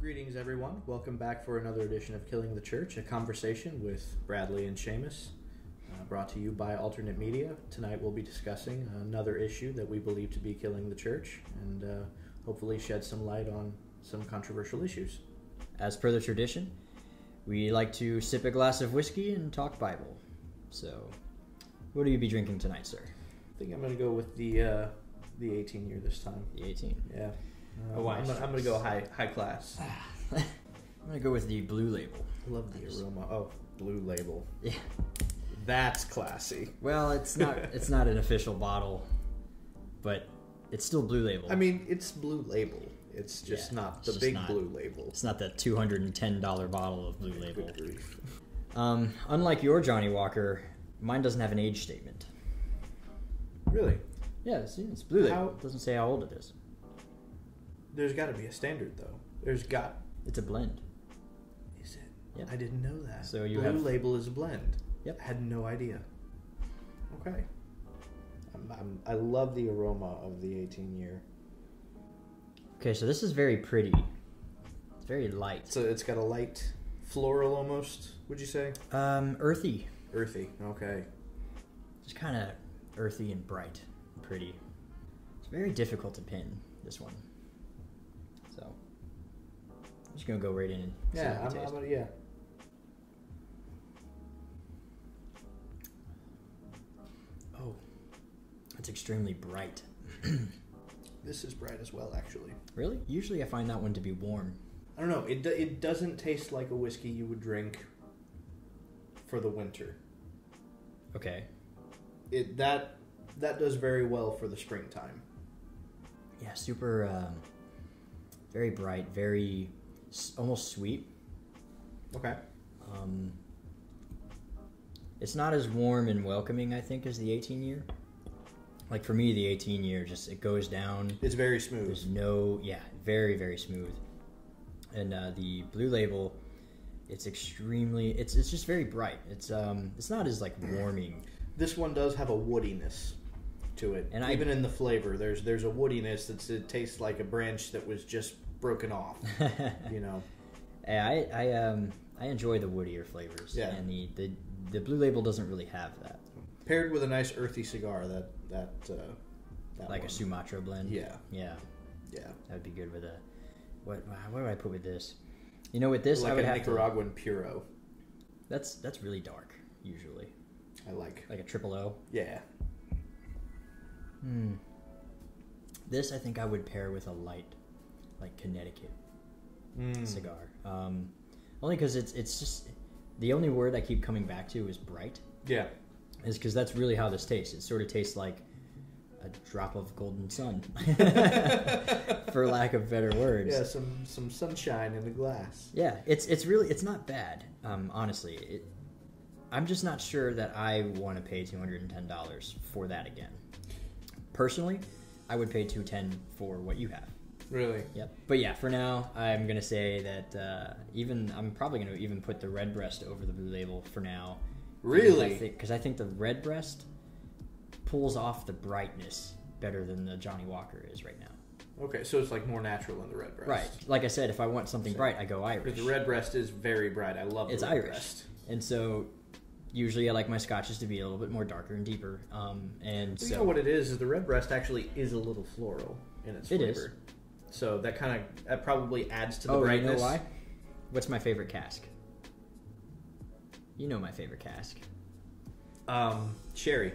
Greetings, everyone. Welcome back for another edition of Killing the Church, a conversation with Bradley and Seamus, brought to you by Alternate Media. Tonight we'll be discussing another issue that we believe to be killing the church and uh, hopefully shed some light on some controversial issues. As per the tradition, we like to sip a glass of whiskey and talk Bible. So, what do you be drinking tonight, sir? I think I'm going to go with the uh, the 18 year this time. The 18. Yeah. Oh. I'm gonna, I'm gonna go high high class. I'm gonna go with the blue label. Love the aroma. Oh, blue label. Yeah. That's classy. Well, it's not. it's not an official bottle, but it's still blue label. I mean, it's blue label. It's just Yeah, not the just big not- blue label. it's not that two hundred and ten dollar bottle of blue label. Good grief. Um, unlike your Johnnie Walker, mine doesn't have an age statement. Really? Yeah, see, it's blue label. How- It doesn't say how old it is. There's got to be a standard though. There's got. It's a blend. Is it? Yeah. I didn't know that. So you blue have- label is a blend. Yep. Had no idea. Okay. I'm, I'm, I love the aroma of the 18 year. Okay, so this is very pretty. It's very light. So it's got a light floral almost. Would you say? Um, earthy. Earthy. Okay. Just kind of earthy and bright, and pretty. It's very difficult to pin this one. So I'm just gonna go right in and see Yeah. what I'm, we. I'm, yeah. Extremely bright. This is bright as well, actually. Really? Usually I find that one to be warm. I don't know. It do- it doesn't taste like a whiskey you would drink for the winter. Okay. It that that does very well for the springtime. Yeah, super. Um, very bright, very s- almost sweet. Okay. Um, it's not as warm and welcoming, I think, as the 18 year. Like for me, the 18 year just it goes down. It's very smooth. There's no, yeah, very very smooth. And uh, the blue label, it's extremely, it's it's just very bright. It's um, it's not as like warming. This one does have a woodiness to it, And and I- even in the flavor, there's there's a woodiness that's it tastes like a branch that was just broken off. you know. Yeah, I I um I enjoy the woodier flavors. Yeah. And the the the blue label doesn't really have that, Paired with a nice earthy cigar, that that uh, that like a. Sumatra blend. Yeah, Yeah. yeah. That would be good with a. What what do I put with this? You know, with this I like would a have Nicaraguan puro. That's that's really dark usually, I like. like a triple O. Yeah. Hmm. This I think I would pair with a light, like Connecticut Mm. cigar. Um, only because it's it's just the only word I keep coming back to is bright. Yeah. Is because that's really how this tastes. It sort of tastes like a drop of golden sun, for lack of better words. Yeah, some some sunshine in the glass. Yeah, it's it's really it's not bad. Um, honestly, it, I'm just not sure that I want to pay two hundred and ten dollars for that again. Personally, I would pay two ten for what you have. Really? Yep. But yeah, for now, I'm gonna say that uh, even I'm probably gonna even put the Redbreast over the blue label for now. Really? Because I, think the Redbreast pulls off the brightness better than the Johnnie Walker is right now. Okay, so it's like more natural in the Redbreast. Right. Like I said, if I want something bright, I go Irish. Because the Redbreast is very bright. I love It's Irish. breast. And so usually I like my scotches to be a little bit more darker and deeper. Um, and Well, so you know what it is? Is the Redbreast actually is a little floral in its It is. flavor. So that kind of that probably adds to the oh, you brightness. know why? What's my favorite cask? You know my favorite cask. Um, sherry.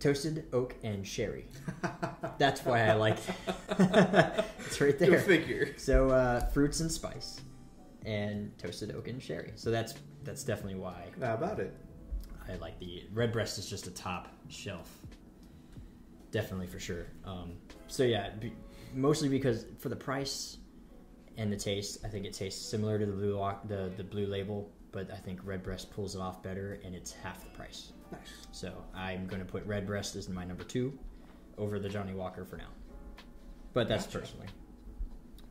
Toasted oak and sherry. That's why I like it's right there. Go figure. So uh, fruits and spice and toasted oak and sherry. So that's that's definitely why How about it? I like the Redbreast is just a top shelf. Definitely for sure. Um, so yeah, be, mostly because for the price and the taste, I think it tastes similar to the blue the the blue label. but I think Redbreast pulls it off better, and it's half the price. Nice. So I'm going to put Redbreast as my number two over the Johnnie Walker for now. But that's Gotcha. personally.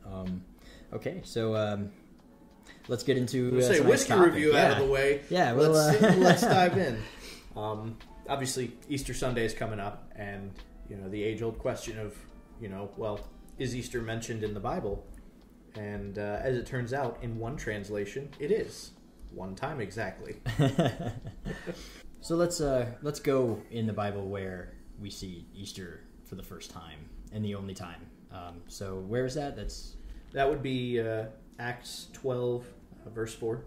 Um, okay, so um, let's get into We'll uh, say whiskey topic. review out of the way. Yeah, well, let's uh, let's dive in. Um, obviously, Easter Sunday is coming up, and you know the age-old question of you know, well, is Easter mentioned in the Bible? And uh, as it turns out, in one translation, it is one time exactly. so let's uh, let's go in the Bible where we see Easter for the first time and the only time. Um, so where is that? That's That would be uh, Acts twelve, uh, verse four.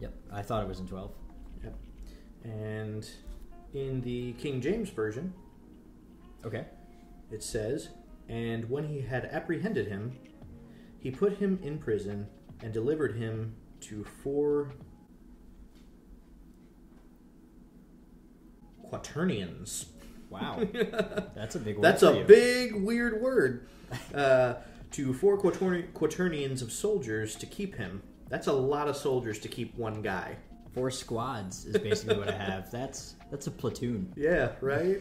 yep. I thought it was in twelve. Yep. And in the King James version, Okay. it says, And when he had apprehended him, he put him in prison and delivered him to four quaternions. Wow, that's a big. Word That's for a you. big, weird word. Uh, to four quaterni- quaternions of soldiers to keep him. That's a lot of soldiers to keep one guy. Four squads is basically what I have. That's that's a platoon. Yeah, right?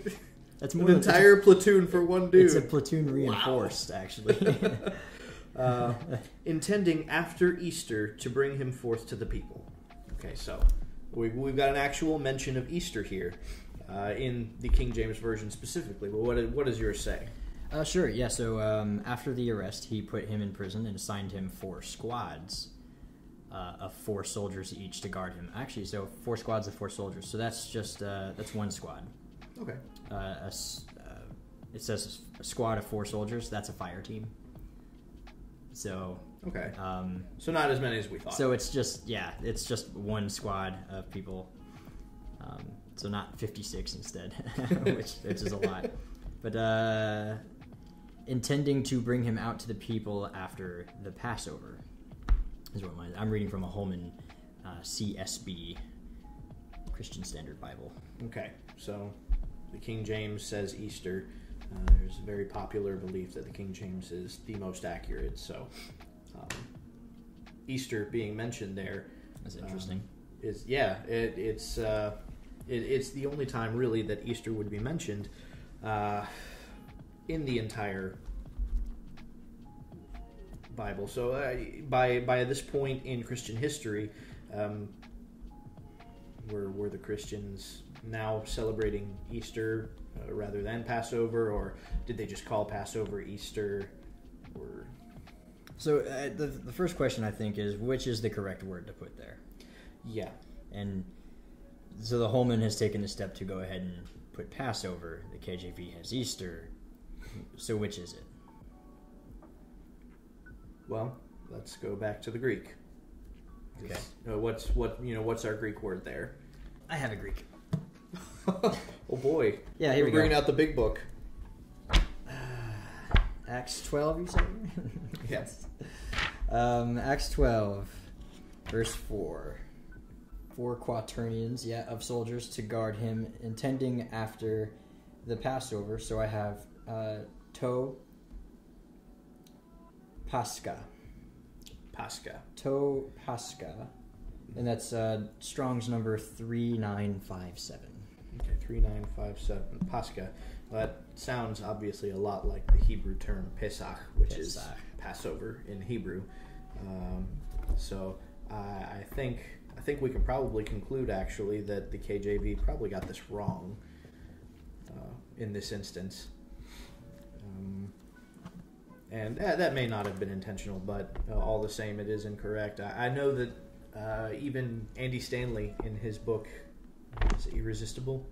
That's An more than it's a- entire platoon for one dude. It's a platoon reinforced, actually. uh, intending after Easter to bring him forth to the people. Okay, so we, we've got an actual mention of Easter here uh, in the King James Version specifically. But what, what does yours say? uh, sure, yeah. So um, after the arrest, he put him in prison and assigned him four squads uh, of four soldiers each to guard him. Actually, so four squads of four soldiers. So that's just uh, that's one squad. Okay. Uh, a uh, it says a squad of four soldiers. That's a fire team. So Okay. um, So not as many as we thought. So it's just yeah, it's just one squad of people. Um, so not fifty six instead, which which is a lot. But uh, intending to bring him out to the people after the Passover is what mine. I'm reading from a Holman uh, CSB Christian Standard Bible. Okay, so the King James says Easter. Uh, there's a very popular belief that the King James is the most accurate. So um, Easter being mentioned there That's interesting. is yeah, it, it's uh, it, it's the only time really that Easter would be mentioned uh, in the entire Bible. So uh, by by this point in Christian history, um, were were the Christians now celebrating Easter uh, rather than Passover, or did they just call Passover Easter? Or so uh, the the first question I think is which is the correct word to put there, yeah, and so the Holman has taken the step to go ahead and put Passover. The KJV has Easter. So which is it? Well, let's go back to the Greek. Okay. Uh, what's what you know? What's our Greek word there? I have a Greek. oh boy! Yeah, here We're we bringing go. out the big book. Acts 12, you said? Yes. Um, Acts 12, verse 4. Four quaternions, yeah, of soldiers to guard him, intending after the Passover. So I have uh, To Pascha. Pascha. To Pascha. And that's uh, Strong's number 3957. Okay, three nine five seven. Pascha. Well, that sounds obviously a lot like the Hebrew term Pesach, which is Passover in Hebrew. Um, so I I think I think we can probably conclude actually that the KJV probably got this wrong uh, in this instance. Um, and that, that may not have been intentional, but uh, all the same, it is incorrect. I, I know that uh, even Andy Stanley in his book, is it Irresistible?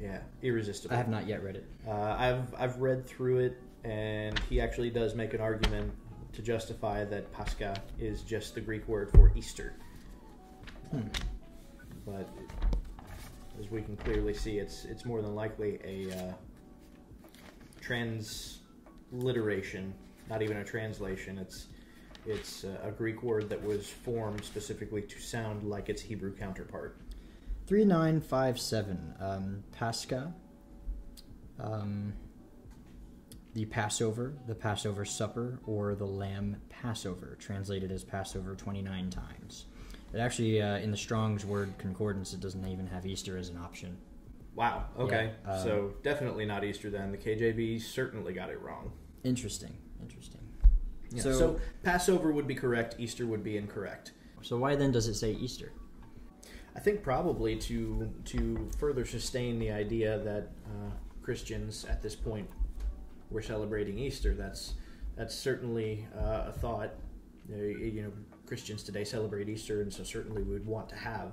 Yeah, Irresistible. I have not yet read it. Uh, I've I've read through it, and he actually does make an argument to justify that Pascha is just the Greek word for Easter. Hmm. But as we can clearly see, it's it's more than likely a uh, transliteration, not even a translation. It's it's uh, a Greek word that was formed specifically to sound like its Hebrew counterpart. 3957 um, Pascha, um, the Passover, the Passover supper, or the Lamb Passover, translated as Passover 29 times. It actually, uh, in the Strong's Word Concordance, it doesn't even have Easter as an option. Wow. Okay. Yeah, um, so definitely not Easter then. The KJV certainly got it wrong. Interesting. Interesting. Yeah. So- So, Passover would be correct. Easter would be incorrect. So why then does it say Easter? I think probably to to further sustain the idea that uh, Christians at this point were celebrating Easter. That's that's certainly uh, a thought. You know, Christians today celebrate Easter, and so certainly we would want to have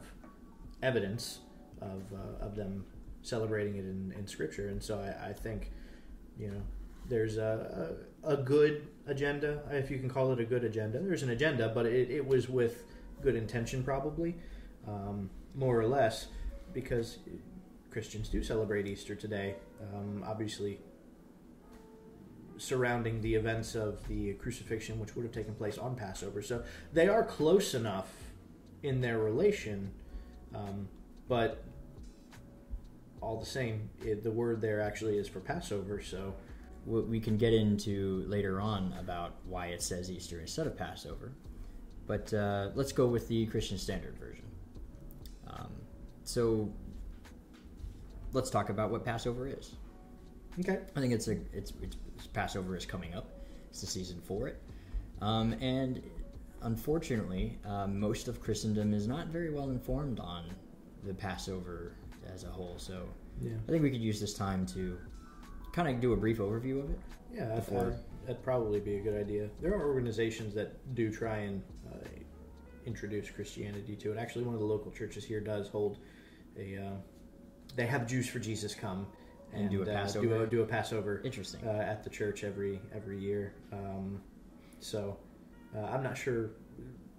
evidence of uh, of them celebrating it in, in Scripture. And so I, I think, you know, there's a, a a good agenda, if you can call it a good agenda. There's an agenda, but it, it was with good intention, probably, um, more or less, because Christians do celebrate Easter today. Um, obviously, surrounding the events of the crucifixion, which would have taken place on Passover. So they are close enough in their relation, um, but all the same, it, the word there actually is for Passover. So What we can get into later on about why it says Easter instead of Passover. But uh, let's go with the Christian Standard Version. So let's talk about what Passover is. okay, I think it's a it's, it's Passover is coming up. It's the season for it, um, and unfortunately, uh, most of Christendom is not very well informed on the Passover as a whole. So yeah, I think we could use this time to kind of do a brief overview of it. yeah, that, Before- that, that'd probably be a good idea. There are organizations that do try and uh, introduce Christianity to it. Actually, one of the local churches here does hold a. Uh, they have Jews for Jesus come And do a uh, do Passover? a, do a Passover Interesting. uh, at the church every every year. Um, so uh, I'm not sure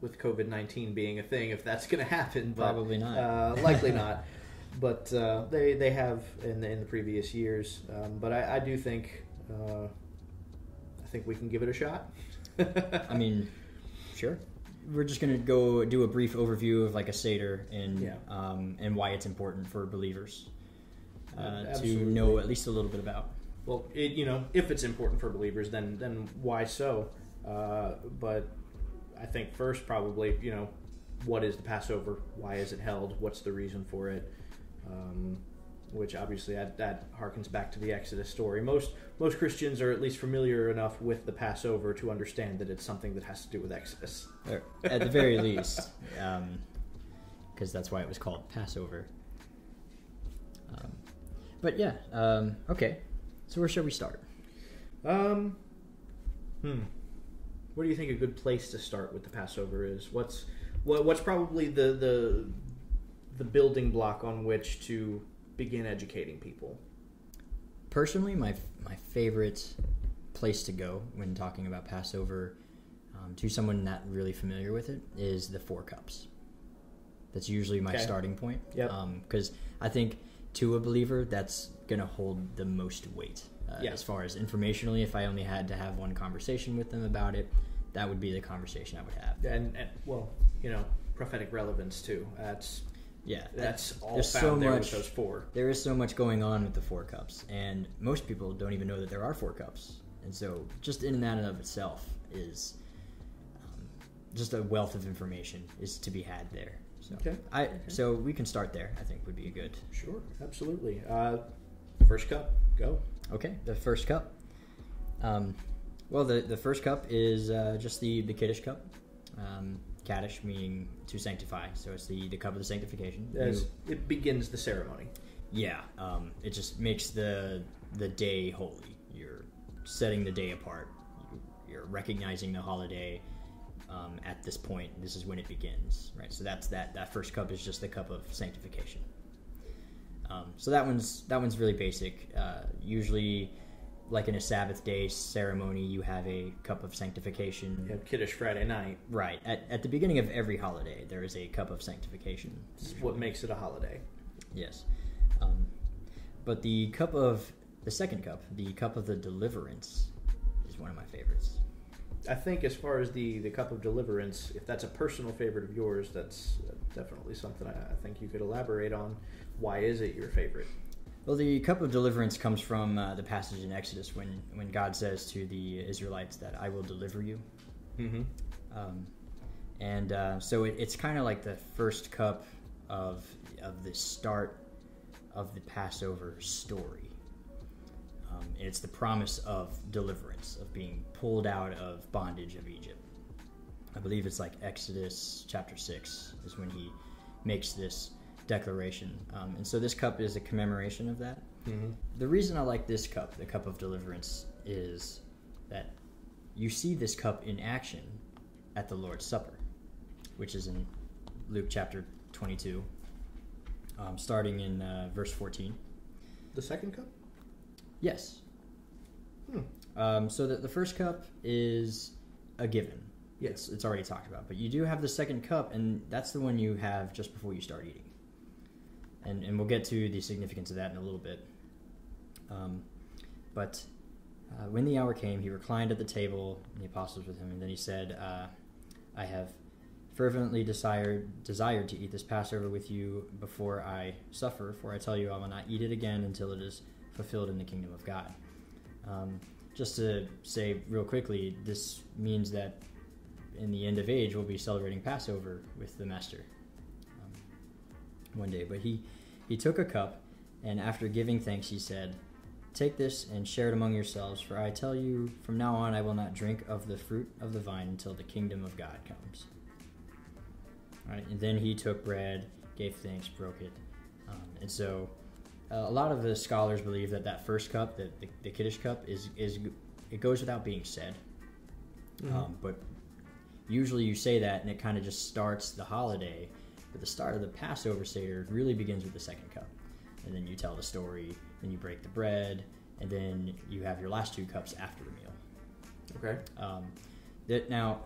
with COVID nineteen being a thing if that's going to happen. But, Probably not. Uh, likely not. But uh, they they have in the, in the previous years. Um, but I, I do think uh, I think we can give it a shot. I mean, sure. We're just gonna go do a brief overview of like a seder and Yeah. um, and why it's important for believers uh, to know at least a little bit about. Well, it, you know, if it's important for believers, then then why so? Uh, but I think first, probably, you know, what is the Passover? Why is it held? What's the reason for it? Um, which obviously that, that harkens back to the Exodus story. Most most Christians are at least familiar enough with the Passover to understand that it's something that has to do with Exodus. Or at the very least, because that's why it was called Passover. Um, but yeah, um, okay. So where should we start? Um, hmm. What do you think a good place to start with the Passover is? What's what, what's probably the the the building block on which to begin educating people? Personally, my my favorite place to go when talking about Passover um, to someone not really familiar with it is the Four Cups. That's usually my Okay. starting point. Yep. Because I think to a believer, that's going to hold the most weight. Uh, Yeah. As far as informationally, if I only had to have one conversation with them about it, that would be the conversation I would have. And, and well, you know, prophetic relevance too. That's Yeah. that's all there's found so there much- with those four. There is so much going on with the four cups, and most people don't even know that there are four cups. And so, just in and that and of itself is um, just a wealth of information is to be had there. So, Okay. I so we can start there. I think would be a good. Sure, absolutely. Uh, first cup, go. Okay, the first cup. Um, well, the the first cup is uh, just the the kiddush cup. Um, kaddish meaning to sanctify, so it's the the cup of the sanctification. As it begins the ceremony. Yeah, um, it just makes the the day holy. You're setting the day apart. You- You're recognizing the holiday um, at this point. This is when it begins, right? So that's that. That first cup is just the cup of sanctification. Um, so that one's that one's really basic. Uh, usually, like in a Sabbath day ceremony, you have a cup of sanctification. You Kiddush Friday night. Right at at the beginning of every holiday, there is a cup of sanctification. This is what makes it a holiday. Yes. Um, but the cup of the second cup, the cup of the deliverance, is one of my favorites. I think as far as the the cup of deliverance, if that's a personal favorite of yours, that's uh, definitely something I, I think you could elaborate on. Why is it your favorite? Well, the cup of deliverance comes from uh, the passage in Exodus when when God says to the Israelites that I will deliver you. Mm-hmm. Um, and uh, so it, it's kind of like the first cup of of the start of the Passover story. Um, and it's the promise of deliverance, of being pulled out of bondage of Egypt. I believe it's like Exodus chapter six is when he makes this declaration, um, and so this cup is a commemoration of that. Mm-hmm. The reason I like this cup, the cup of deliverance, is that you see this cup in action at the Lord's Supper, which is in Luke chapter 22, um, starting in uh, verse 14. The second cup? Yes. Hmm. Um, so that the first cup is a given. Yes. It's, it's already talked about. But you do have the second cup, and that's the one you have just before you start eating. And, and we'll get to the significance of that in a little bit. Um, but uh, when the hour came, he reclined at the table, and the apostles with him, and then he said, uh, I have fervently desired desired to eat this Passover with you before I suffer, for I tell you, I will not eat it again until it is fulfilled in the kingdom of God. Um, just to say real quickly, this means that in the end of age, we'll be celebrating Passover with the Master um, one day. But he, he took a cup, and after giving thanks, he said, Take this and share it among yourselves, for I tell you, from now on I will not drink of the fruit of the vine until the kingdom of God comes. All right, and then he took bread, gave thanks, broke it. Um, and so uh, a lot of the scholars believe that that first cup, the, the, the Kiddush cup, is, is it goes without being said. Mm-hmm. Um, but usually you say that and it kind of just starts the holiday. But the start of the Passover Seder really begins with the second cup. And then you tell the story, then you break the bread, and then you have your last two cups after the meal. Okay. Um, that now,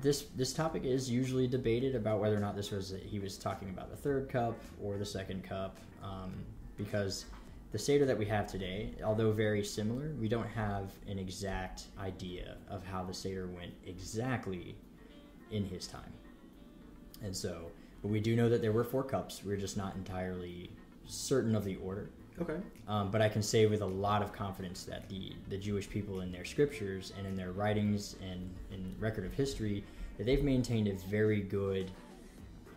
this this topic is usually debated about whether or not this was he was talking about the third cup or the second cup, um, because the Seder that we have today, although very similar, we don't have an exact idea of how the Seder went exactly in his time, and so. But we do know that there were four cups. We're just not entirely certain of the order. Okay. Um, but I can say with a lot of confidence that the, the Jewish people in their scriptures and in their writings and in record of history that they've maintained a very good.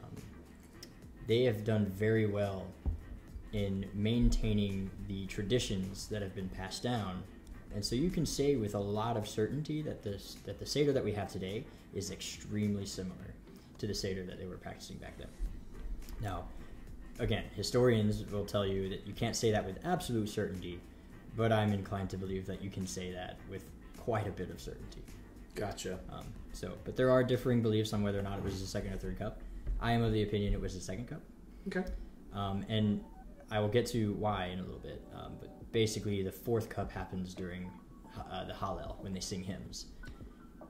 Um, they have done very well in maintaining the traditions that have been passed down, and so you can say with a lot of certainty that this that the seder that we have today is extremely similar to the seder that they were practicing back then. Now, again, historians will tell you that you can't say that with absolute certainty, but I'm inclined to believe that you can say that with quite a bit of certainty. Gotcha. Um, so, but there are differing beliefs on whether or not it was the second or third cup. I am of the opinion it was the second cup, Okay. um, and I will get to why in a little bit. Um, but basically, the fourth cup happens during uh, the Hallel when they sing hymns,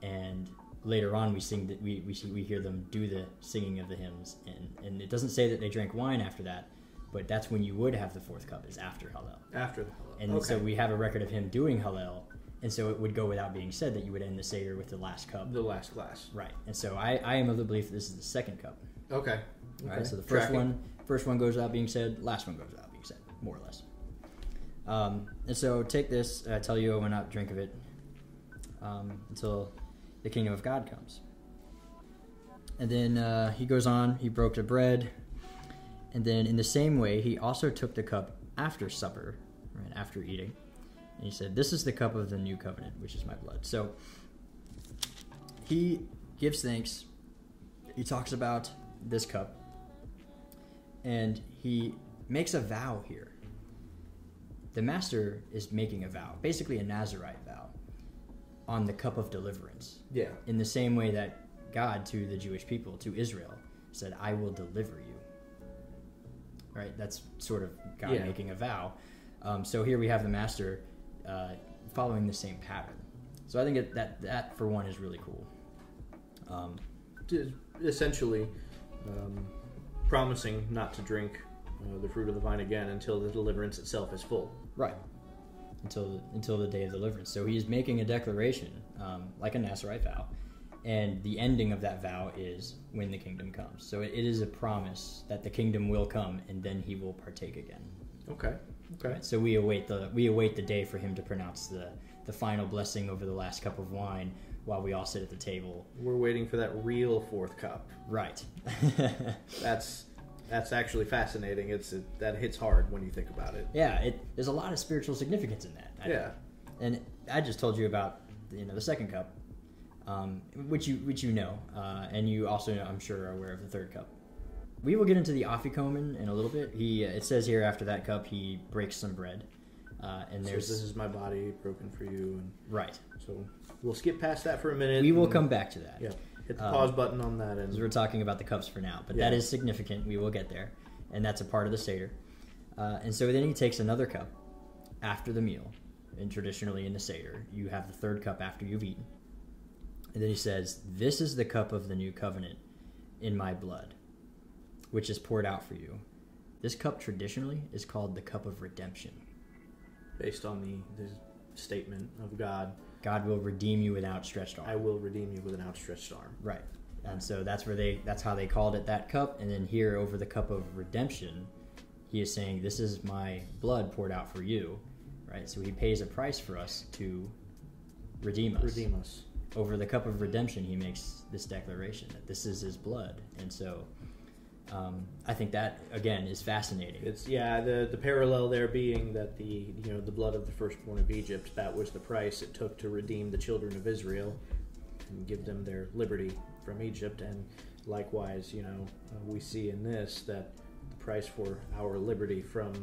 and later on we sing that we we see, we hear them do the singing of the hymns, and and it doesn't say that they drank wine after that, but that's when you would have the fourth cup is after Hallel, After the Hallel. and okay. so we have a record of him doing Hallel, and so it would go without being said that you would end the seder with the last cup. the last glass. Right, and so I, I am of the belief that this is the second cup. Okay. All okay. right, so the first Tracking. one, first one goes without being said. Last one goes without being said, more or less. Um, and so take this. I tell you, I will not drink of it um, until the kingdom of God comes. And then uh, he goes on. He broke the bread, and then in the same way, he also took the cup after supper, right after eating, and he said, "This is the cup of the new covenant, which is my blood." So he gives thanks. He talks about this cup, and he makes a vow here. The master is making a vow, basically a Nazarite vow, on the cup of deliverance. Yeah. In the same way that God to the Jewish people, to Israel, said, I will deliver you. Right? That's sort of God Yeah. making a vow. Um, so here we have the master uh, following the same pattern. So I think it, that, that, for one, is really cool. Um, essentially, um, promising not to drink uh, the fruit of the vine again until the deliverance itself is full. Right. Until until the day of deliverance. So he's making a declaration, um, like a Nazarite vow, and the ending of that vow is when the kingdom comes. So it, it is a promise that the kingdom will come, and then he will partake again. Okay. Okay. Right. So we await the we await the day for him to pronounce the the final blessing over the last cup of wine, while we all sit at the table. We're waiting for that real fourth cup. Right. That's that's actually fascinating. It's it, that hits hard when you think about it. yeah, it, there's a lot of spiritual significance in that. I- Yeah. and I just told you about you know the second cup, um, which you which you know, uh, and you also I'm sure are aware of the third cup. We will get into the afikomen in a little bit. He uh, it says here after that cup he breaks some bread, uh, and So there's this is my body broken for you, and right. so we'll skip past that for a minute. We will come back to that. Yeah, hit the Um, pause button on that, and we're talking about the cups for now, but Yeah. that is significant. We will get there, and that's a part of the seder. Uh, and so then he takes another cup after the meal, and traditionally in the seder, you have the third cup after you've eaten, and then he says, "This is the cup of the new covenant in my blood, which is poured out for you." This cup traditionally is called the cup of redemption. based on the, the statement of God, God will redeem you with an outstretched arm. I will redeem you with an outstretched arm. Right. And so that's where they that's how they called it that cup. And then here over the cup of redemption, he is saying, This is my blood poured out for you. Right? So he pays a price for us to redeem us. Redeem us. Over the cup of redemption, he makes this declaration that this is his blood. And so um, I think that again is fascinating. It's yeah, the the parallel there being that the you know the blood of the firstborn of Egypt that was the price it took to redeem the children of Israel and give them their liberty from Egypt, and likewise, you know, uh, we see in this that the price for our liberty from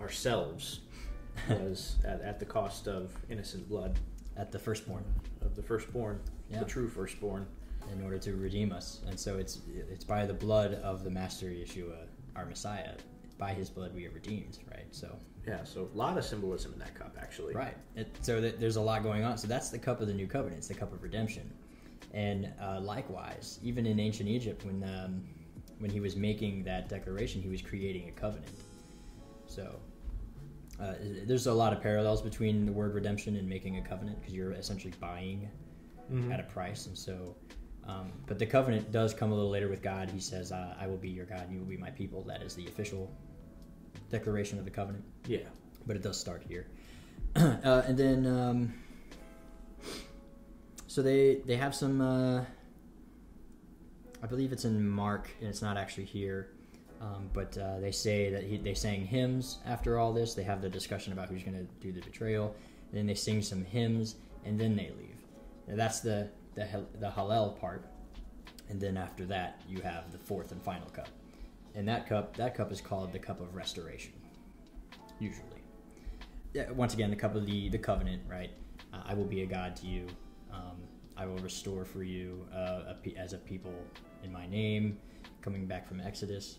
ourselves was at, at the cost of innocent blood at the firstborn of the firstborn, Yeah. the true firstborn. In order to redeem us. And so it's it's by the blood of the Master Yeshua, our Messiah. By his blood we are redeemed, right? So Yeah, so a lot of symbolism in that cup, actually. Right. It, so that there's a lot going on. So that's the cup of the new covenant. It's the cup of redemption. And uh, likewise, even in ancient Egypt, when um, when he was making that declaration, he was creating a covenant. So uh, there's a lot of parallels between the word redemption and making a covenant because you're essentially buying Mhm. at a price. And so, um, but the covenant does come a little later with God. He says, uh, "I will be your God, and you will be my people." That is the official declaration of the covenant Yeah. but it does start here. uh, and then, um, so they they have some. Uh, I believe it's in Mark, and it's not actually here. Um, but uh, they say that he, they sang hymns after all this. They have the discussion about who's going to do the betrayal. And then they sing some hymns, and then they leave. Now that's the the the Hallel part. And then after that, you have the fourth and final cup. And that cup, that cup is called the cup of restoration usually. Yeah, once again, the cup of the the covenant, right? Uh, I will be a God to you. Um, I will restore for you uh, a as a people in my name, coming back from Exodus.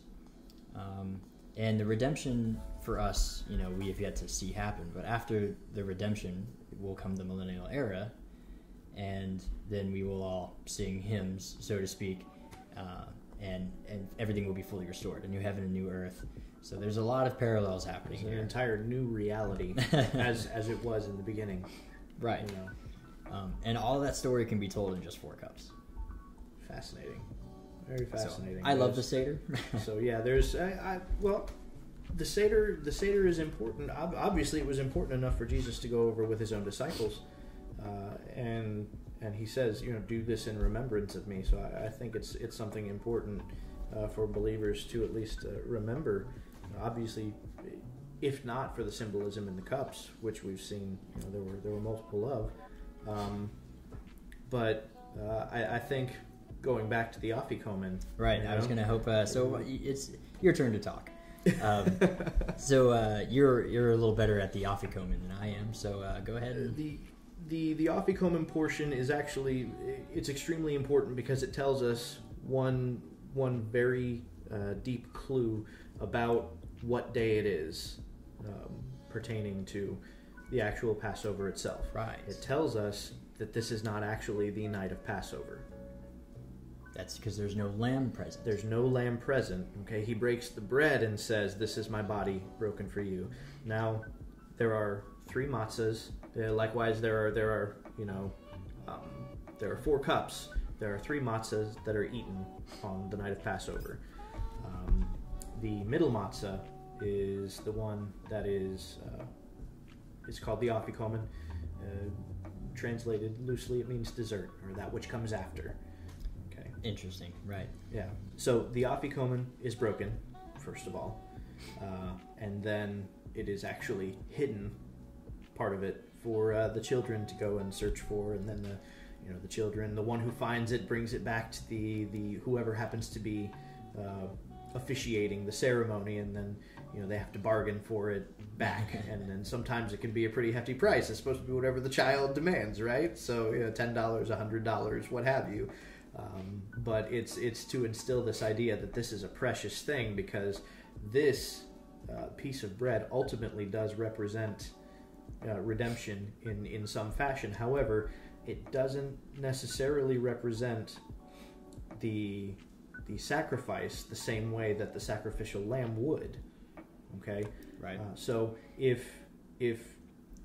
Um, and the redemption for us, you know, we have yet to see happen. But after the redemption will come the millennial era, and then we will all sing hymns, so to speak, uh, and and everything will be fully restored, a new heaven, a new earth. So there's a lot of parallels happening It's an here. entire new reality, as as it was in the beginning. Right. You know, Um, and all that story can be told in just four cups. fascinating, very So, fascinating. I love the Seder. so yeah, there's I, I well, the seder the seder is important. Obviously, it was important enough for Jesus to go over with his own disciples, uh, and and he says, you know, do this in remembrance of me. So I, I think it's it's something important uh, for believers to at least uh, remember. Obviously, if not for the symbolism in the cups, which we've seen, you know, there were there were multiple of. Um, but uh, I, I think going back to the Afikomen, right. you I was gonna hope. Uh, so it's your turn to talk. Um, so uh, you're you're a little better at the afikomen than I am. So uh, go ahead. And, the the the Afikomen portion is actually it's extremely important because it tells us one one very uh, deep clue about what day it is um, pertaining to the actual Passover itself. right. It tells us that this is not actually the night of Passover. That's because there's no lamb present. There's no lamb present. Okay, he breaks the bread and says, "This is my body broken for you." Now, there are three matzahs. Uh, likewise, there are there are you know um, there are four cups. There are three matzahs that are eaten on the night of Passover. Um, the middle matzah is the one that is uh, is called the afikomen. Uh, translated loosely, it means dessert or that which comes after. Okay. Interesting. Right. Yeah. So the afikomen is broken, first of all, uh, and then it is actually hidden, part of it, for uh, the children to go and search for, and then the, you know, the children, the one who finds it brings it back to the the whoever happens to be uh, officiating the ceremony, and then you know they have to bargain for it back, and then sometimes it can be a pretty hefty price. It's supposed to be whatever the child demands, right? So you know, ten dollars, a hundred dollars, what have you. Um, but it's it's to instill this idea that this is a precious thing because this uh, piece of bread ultimately does represent uh, redemption in in some fashion. However, it doesn't necessarily represent the the sacrifice the same way that the sacrificial lamb would. Okay, Right. uh, so if if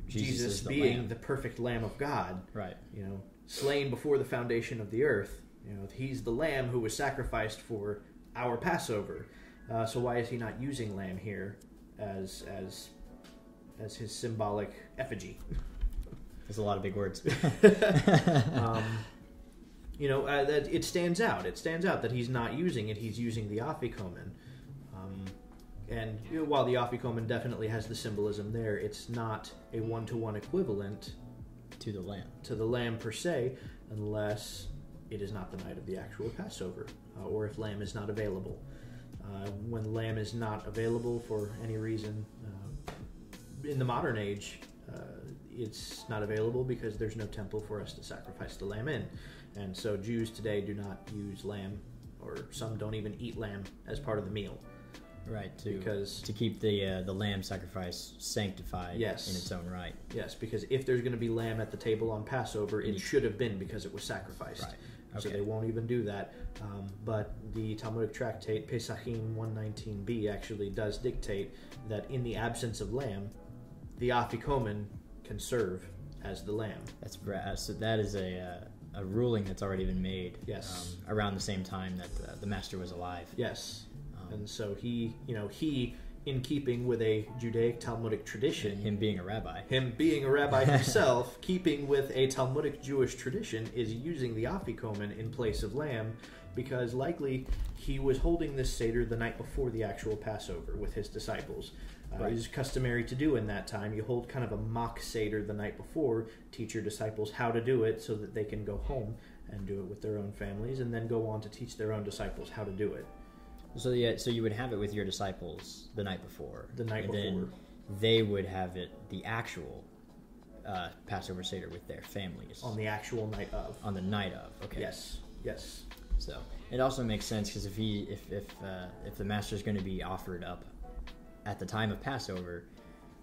Jesus Jesus, the being lamb. the perfect Lamb of God, right. you know, slain before the foundation of the earth. You know, he's the lamb who was sacrificed for our Passover. Uh, so why is he not using lamb here as as as his symbolic effigy? There's a lot of big words. um, you know, uh, it stands out. It stands out that he's not using it. He's using the afikomen. Um, and you know, while the afikomen definitely has the symbolism there, it's not a one-to-one equivalent to the lamb. to the lamb per se, unless it is not the night of the actual Passover, uh, or if lamb is not available. Uh, when lamb is not available for any reason, uh, in the modern age, uh, it's not available because there's no temple for us to sacrifice the lamb in. And so Jews today do not use lamb, or some don't even eat lamb as part of the meal. Right. To Because- to keep the uh, the lamb sacrifice sanctified Yes. in its own right. Yes, because if there's going to be lamb at the table on Passover, it Mm. should have been because it was sacrificed. Right. Okay. So they won't even do that. Um, but the Talmudic tractate Pesachim 119b actually does dictate that in the absence of lamb, the afikomen can serve as the lamb. That's bra- so that is a uh, a ruling that's already been made. Yes. Um, around the same time that the, the master was alive. Yes, Um, and so he, you know, he, in keeping with a Judaic Talmudic tradition, him being a rabbi. him being a rabbi himself, keeping with a Talmudic Jewish tradition, is using the afikomen in place of lamb because likely he was holding this Seder the night before the actual Passover with his disciples. Uh, Right. It was customary to do in that time. You hold kind of a mock Seder the night before, teach your disciples how to do it so that they can go home and do it with their own families, and then go on to teach their own disciples how to do it. So yeah, so you would have it with your disciples the night before. The night and Then before. they would have it the actual uh, Passover Seder with their families On the actual night of. on the night of. Okay. Yes, yes. So it also makes sense because if he if if uh, if the master is going to be offered up at the time of Passover,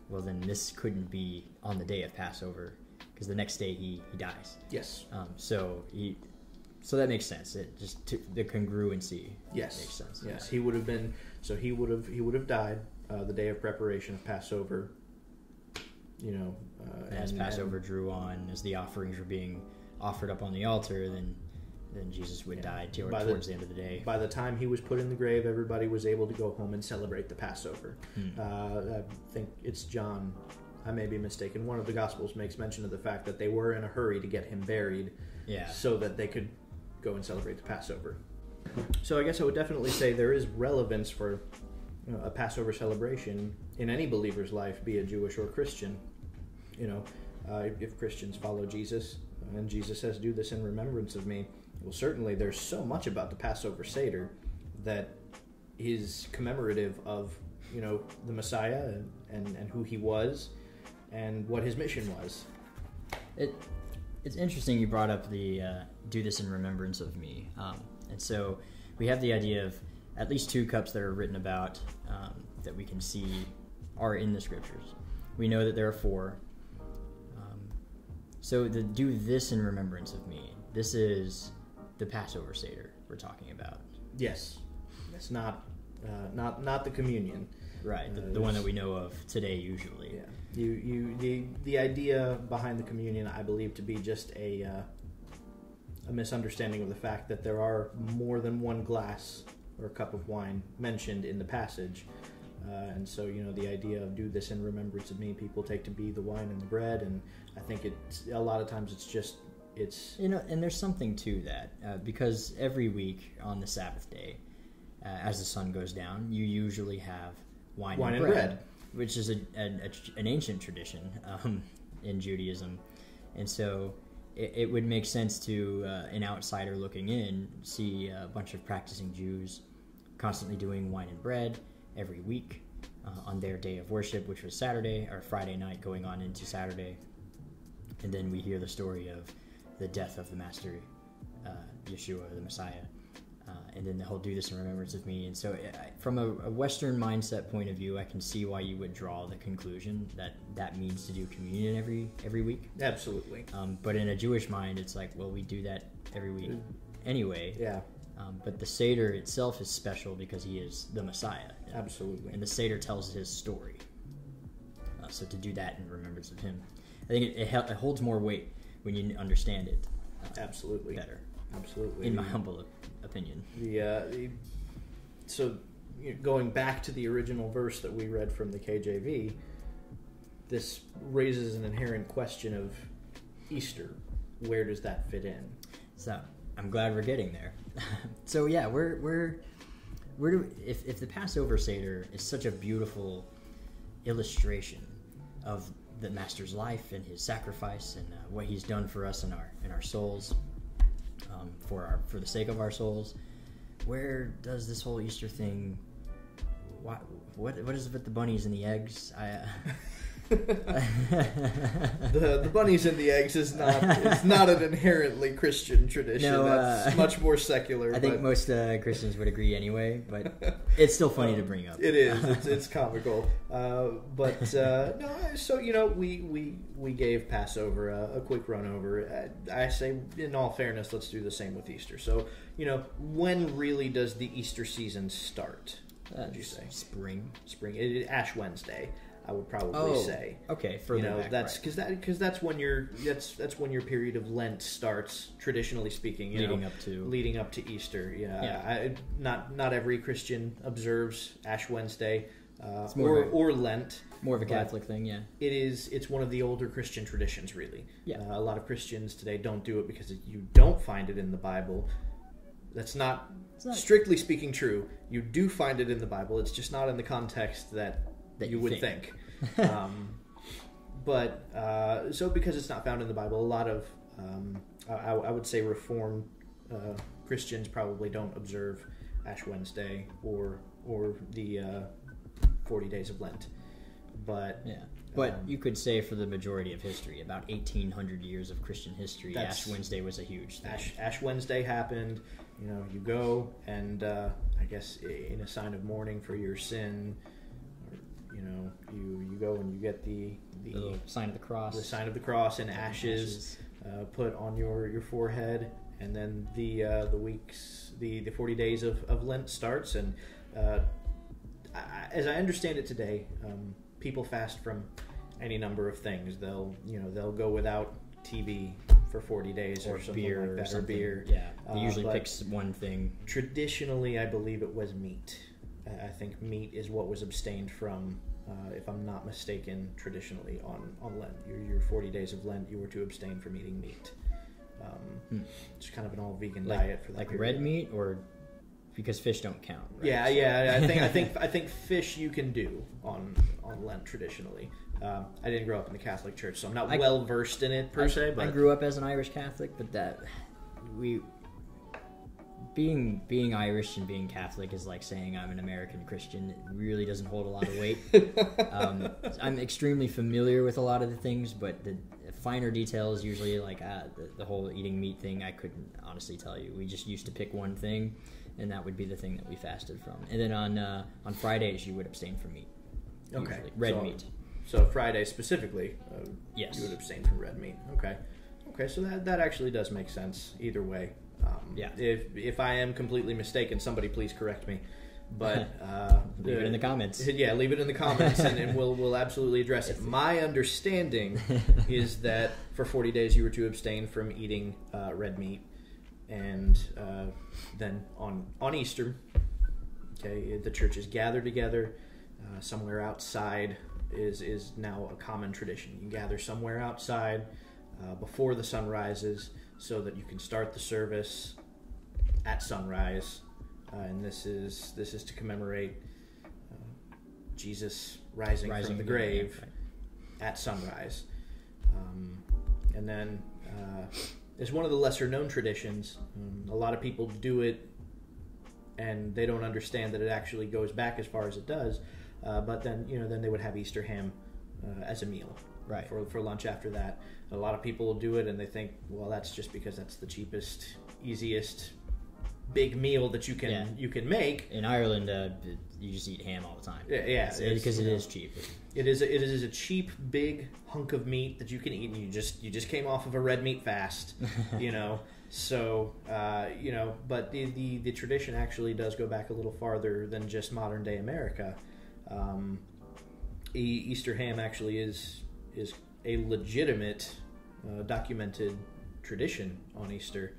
well then this couldn't be on the day of Passover because the next day he he dies. Yes. Um, so he so that makes sense. It just t- the congruency Yes, makes sense. Yes, he would have been. So he would have he would have died uh, the day of preparation of Passover. You know, uh, And as Passover drew on, as the offerings were being offered up on the altar, then then Jesus would Yeah. die toward, By the- towards the end of the day. by the time he was put in the grave, everybody was able to go home and celebrate the Passover. Hmm. Uh, I think it's John. I may be mistaken. One of the Gospels makes mention of the fact that they were in a hurry to get him buried, Yeah. so that they could go and celebrate the Passover. So I guess I would definitely say there is relevance for you know, a Passover celebration in any believer's life, be it Jewish or Christian. You know, uh, if Christians follow Jesus, and Jesus says, "Do this in remembrance of me." Well, certainly there's so much about the Passover Seder that is commemorative of you know the Messiah and, and, and who he was and what his mission was. It it's interesting you brought up the uh, do this in remembrance of me, um, and so we have the idea of at least two cups that are written about um, that we can see are in the scriptures. We know that there are four. Um, so the do this in remembrance of me. This is the Passover Seder we're talking about, Yes, it's not uh, not not the communion. right? The, Uh, the one that we know of today, usually. Yeah, you you the the idea behind the communion, I believe, to be just a uh, a misunderstanding of the fact that there are more than one glass or cup of wine mentioned in the passage. Uh, and so, you know, the idea of do this in remembrance of me, people take to be the wine and the bread. And I think it's a lot of times it's just, it's, You know, and there's something to that uh, because every week on the Sabbath day, uh, as the sun goes down, you usually have wine, Wine and, and bread, bread. which is a, an a, an ancient tradition um, in Judaism, and so it, it would make sense to uh, an outsider looking in see a bunch of practicing Jews constantly doing wine and bread every week uh, on their day of worship, which was Saturday or Friday night, going on into Saturday, and then we hear the story of the death of the Master uh, Yeshua, the Messiah, uh, and then he'll do this in remembrance of me. And so, I, from a, a Western mindset point of view, I can see why you would draw the conclusion that that means to do communion every every week. absolutely. Um, but in a Jewish mind, it's like, well, we do that every week anyway. Yeah, Um, but the Seder itself is special because he is the Messiah, absolutely. and the Seder tells his story. Uh, so to do that in remembrance of him, I think it, it, it holds more weight when you understand it uh, Absolutely. better, Absolutely. in my humble opinion. The, uh, the so going back to the original verse that we read from the KJV, this raises an inherent question of Easter. Where does that fit in? So I'm glad we're getting there. so yeah, we're we're where do if if the Passover Seder is such a beautiful illustration of the Master's life and his sacrifice and uh, what he's done for us in our in our souls, um, for our for the sake of our souls, where does this whole Easter thing? What what what is it with the bunnies and the eggs? I. The the bunnies and the eggs is not it's not an inherently Christian tradition. No, That's uh, much more secular. I think but most uh, Christians would agree anyway, but it's still funny to bring up. It is. It's, it's comical. Uh, but uh, no, so you know, we we we gave Passover a, a quick run over. I, I say, in all fairness, let's do the same with Easter. So you know, when really does the Easter season start? Uh, Would you say spring? spring? It- Ash Wednesday. I would probably Oh, say. okay. Further you know back, that's right. because that because that's when your that's that's when your period of Lent starts traditionally speaking. You leading know, up to. leading up to Easter. Yeah, Yeah. I, not not every Christian observes Ash Wednesday uh, or a- or Lent. More of a Catholic thing, yeah. It is it's one of the older Christian traditions, really. Yeah. Uh, a lot of Christians today don't do it because you don't find it in the Bible. That's not, not- strictly speaking true. You do find it in the Bible. It's just not in the context that That you, you would think. think. um, but uh, so because it's not found in the Bible, a lot of um, I, I would say Reformed uh, Christians probably don't observe Ash Wednesday or or the uh, forty days of Lent. But Yeah. But Um, you could say for the majority of history, about 1800 years of Christian history, Ash Wednesday was a huge thing. Ash, Ash Wednesday happened. You know, you go and uh, I guess in a sign of mourning for your sin, you know, you you go and you get the the the, sign of the cross. the sign of the cross and ashes, uh, put on your, your forehead, and then the uh, the weeks the, the forty days of, of Lent starts. And uh, I, as I understand it today, um, people fast from any number of things. They'll you know they'll go without TV for forty days or, or beer like or or beer. Yeah. He Uh, usually but- picks one thing. Traditionally, I believe it was meat. I I think meat is what was abstained from, uh, if I'm not mistaken, traditionally on, on Lent. Your, your 40 days of Lent, you were to abstain from eating meat. Um, Hmm. It's kind of an all vegan Like, diet for that like period. red meat or because fish don't count. Right? Yeah, So- yeah. I think I think I think fish you can do on on Lent traditionally. Um, I didn't grow up in the Catholic Church, so I'm not I- well versed in it per I, se. But I grew up as an Irish Catholic, but that we being being Irish and being Catholic is like saying I'm an American Christian. It really doesn't hold a lot of weight. um, I'm extremely familiar with a lot of the things, but the finer details usually like uh, the, the whole eating meat thing. I couldn't honestly tell you. We just used to pick one thing, and that would be the thing that we fasted from. And then on uh, on Fridays you would abstain from meat. Okay, usually. red so- meat. So Friday specifically, uh, Yes. you would abstain from red meat. Okay, okay, so that that actually does make sense either way. Um, Yeah. If if I am completely mistaken, somebody please correct me. But uh, Leave it in the comments. Yeah, leave it in the comments, and, and we'll we'll absolutely address it. My understanding is that for 40 days you were to abstain from eating uh, red meat, and uh, then on on Easter, okay, the churches gather together. uh, somewhere outside is is now a common tradition. You gather somewhere outside uh, before the sun rises, so that you can start the service at sunrise, uh, and this is this is to commemorate uh, Jesus rising, from the grave right. at sunrise. Um, and then uh, it's one of the lesser known traditions. Um, a lot of people do it and they don't understand that it actually goes back as far as it does. Uh, but then, you know, then they would have Easter ham uh, as a meal Right. for, for lunch after that. A lot of people will do it and they think, well, that's just because that's the cheapest, easiest big meal that you can Yeah. you can make. In Ireland, uh, you just eat ham all the time. Yeah, yeah, because you it is cheap. It is. A, it is a cheap, big hunk of meat that you can eat. And you just you just came off of a red meat fast, you know. So uh, you know, but the, the the tradition actually does go back a little farther than just modern day America. Um, Easter ham actually is is a legitimate, uh, documented tradition on Easter,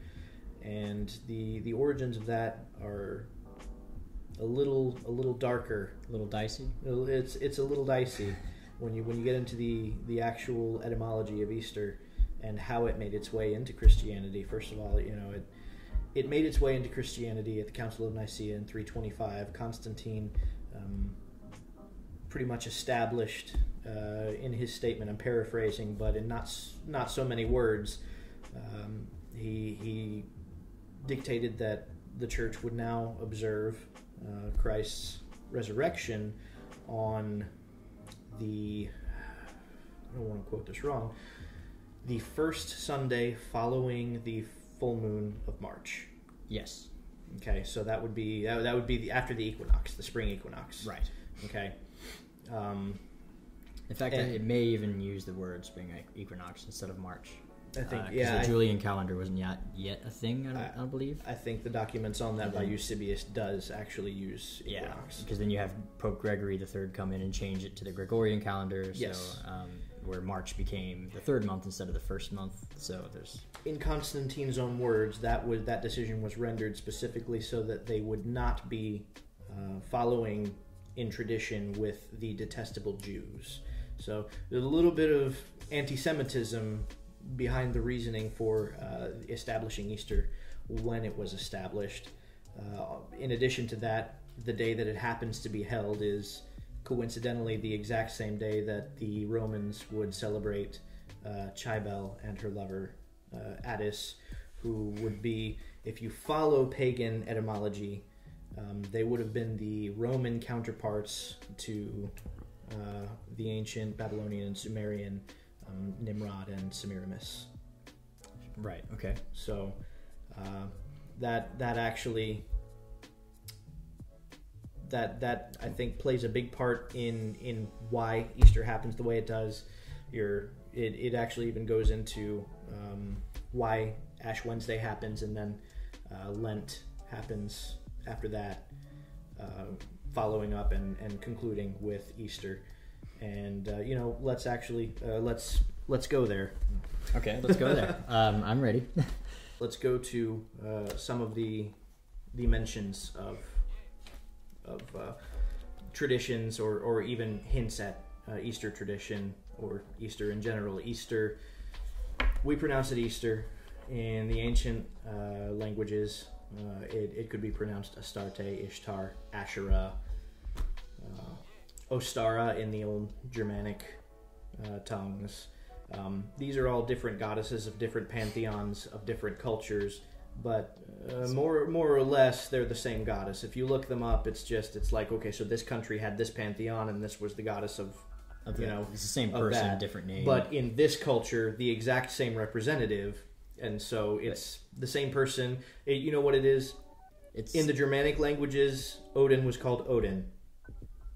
and the the origins of that are a little a little darker A little dicey. it's it's a little dicey when you when you get into the the actual etymology of Easter and how it made its way into Christianity. First of all, you know it it made its way into Christianity at the Council of Nicaea in 325. Constantine um, pretty much established uh, in his statement. I'm paraphrasing, but in not not so many words. Um, he he dictated that the church would now observe uh, Christ's resurrection on the I don't want to quote this wrong the first Sunday following the full moon of March. Yes. Okay, so that would be that, that would be the, after the equinox, the spring equinox. Right. Okay. Um, In fact, And- it may even use the word spring equinox instead of March. I think Uh, yeah. the I- Julian calendar wasn't yet yet a thing. I, don't, I- I don't believe. I think the documents on that by Eusebius does actually use Yeah, because then you have Pope Gregory the Third come in and change it to the Gregorian calendar. So, Yes. um, where March became the third month instead of the first month. So there's In Constantine's own words, that was that decision was rendered specifically so that they would not be uh, following in tradition with the detestable Jews. So there's a little bit of anti-Semitism behind the reasoning for uh, establishing Easter when it was established. Uh, in addition to that, the day that it happens to be held is coincidentally the exact same day that the Romans would celebrate uh, and her lover uh, Attis, who would be, if you follow pagan etymology, um, they would have been the Roman counterparts to uh, the ancient Babylonian and Sumerian um, Nimrod and Semiramis. right. Okay. So uh, that that actually that that I think plays a big part in in why Easter happens the way it does. Your it, it actually even goes into um, why Ash Wednesday happens and then uh, Lent happens after that, uh, following up and, and concluding with Easter. And uh, you know, let's actually uh, let's let's go there. Okay. Let's go there. um, I'm ready. let's go to uh, some of the the mentions of of uh, traditions or, or even hints at uh, Easter tradition or Easter in general. Easter, we pronounce it Easter. In the ancient uh, languages, uh, it, it could be pronounced Astarte, Ishtar, Asherah, uh, Ostara in the old Germanic uh, tongues. Um, these are all different goddesses of different pantheons of different cultures, but uh, more more or less they're the same goddess. If you look them up, it's just it's like okay, so this country had this pantheon, and this was the goddess of Of You know, it's the same person, that. different name. but in this culture, the exact same representative, and so it's the same person. It- you know what it is? it's In the Germanic languages, Odin was called Odin.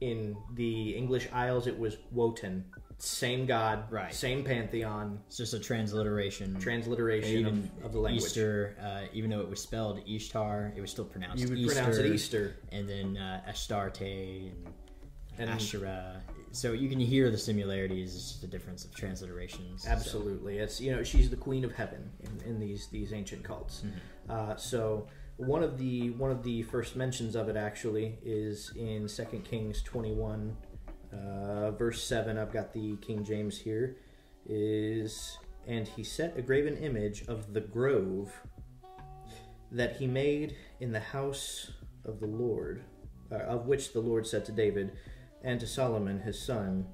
In the English Isles, it was Wotan. Same god, Right. same pantheon, it's just a transliteration. transliteration even of, of the language. Easter, uh, even though it was spelled Ishtar, it was still pronounced Easter. you would Easter. pronounce it Easter. And then uh, Astarte and, And- Asherah. So you can hear the similarities. It's just a difference of transliterations. so- Absolutely, it's you know she's the queen of heaven in, in these these ancient cults. Mm-hmm. Uh, so one of the one of the first mentions of it actually is in Second Kings twenty one, uh, verse seven. I've got the King James here. Is and he set a graven image of the grove that he made in the house of the Lord, uh, of which the Lord said to David and to Solomon his son,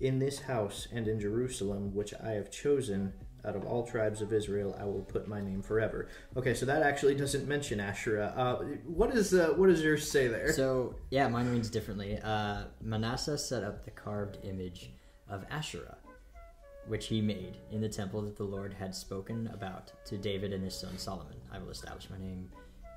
In this house and in Jerusalem, which I have chosen out of all tribes of Israel, I will put my name forever. Okay, so that actually doesn't mention Asherah. Uh, what is uh, what does yours say there? So yeah, mine reads differently. Uh, Manasseh set up the carved image of Asherah, which he made in the temple that the Lord had spoken about to David and his son Solomon. I will establish my name,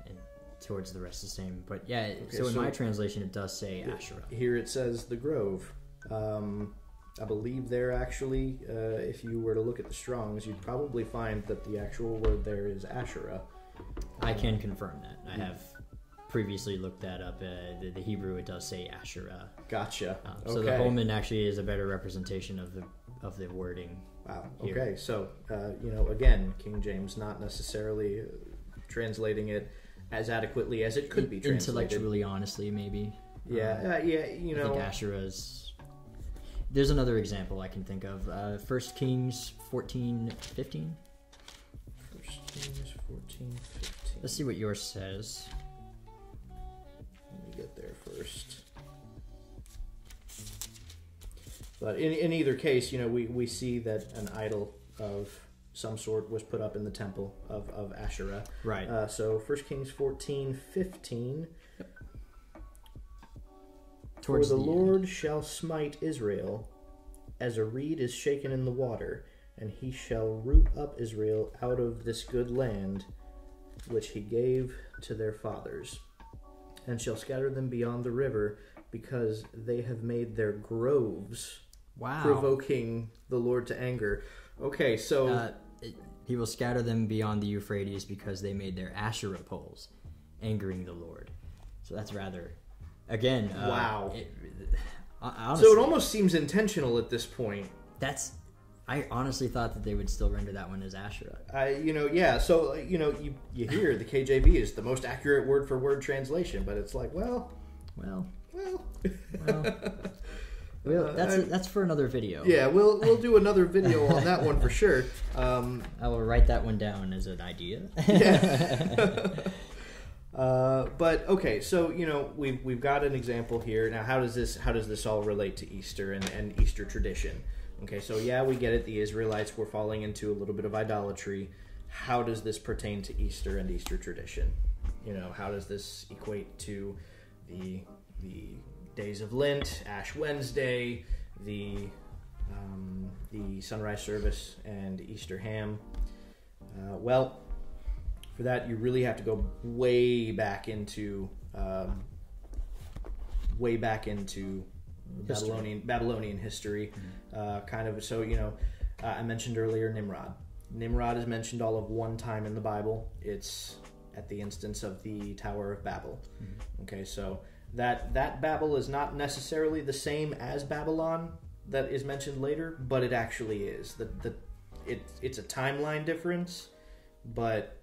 and towards the rest the same. But yeah, so in so- my translation, it does say Asherah. Here it says the Grove. Um, I believe there actually, uh, if you were to look at the Strongs, you'd probably find that the actual word there is Asherah. I can confirm that. I have previously looked that up. Uh, the, the Hebrew it does say Asherah. Gotcha. Um, okay. So the Holman actually is a better representation of the of the wording. Wow. here. Okay. So, uh, you know, again, King James not necessarily uh, translating it as adequately as it could be translated. Intellectually, honestly, maybe. Yeah. Um, Uh, yeah. You know, I think Asherah's. There's another example I can think of. Uh, First Kings 14, 15. First Kings 14, 15. Let's see what yours says. Let me get there first. But in, in either case, you know, we, we see that an idol of some sort was put up in the temple of, of Asherah. Right. Uh, so 1 Kings 14, 15. For the, the end. Lord shall smite Israel as a reed is shaken in the water, and he shall root up Israel out of this good land which he gave to their fathers, and shall scatter them beyond the river, because they have made their groves Wow. provoking the Lord to anger. Okay, so Uh, it- he will scatter them beyond the Euphrates because they made their Asherah poles, angering the Lord. So that's rather, again, uh, Wow. It, honestly, so it almost seems intentional at this point. that's. I honestly thought that they would still render that one as Asherah. I, you know, yeah. So, you know, you you hear the KJV is the most accurate word for word translation, but it's like, well, Well, well, well, well that's I- that's for another video. yeah. We'll we'll do another video on that one for sure. Um, I will write that one down as an idea. uh, but okay, so you know, we've we've got an example here. Now, how does this how does this all relate to Easter and, and Easter tradition? Okay, so yeah, we get it. The Israelites were falling into a little bit of idolatry. How does this pertain to Easter and Easter tradition? You know, how does this equate to the the days of Lent, Ash Wednesday, the um, the sunrise service, and Easter ham? Uh, well, for that, you really have to go way back into um, way back into History. Babylonian Babylonian history. Uh, kind of so you know, uh, I mentioned earlier Nimrod. Nimrod is mentioned all of one time in the Bible. It's at the instance of the Tower of Babel. Okay, so that that Babel is not necessarily the same as Babylon that is mentioned later, but it actually is. The the it it's a timeline difference, but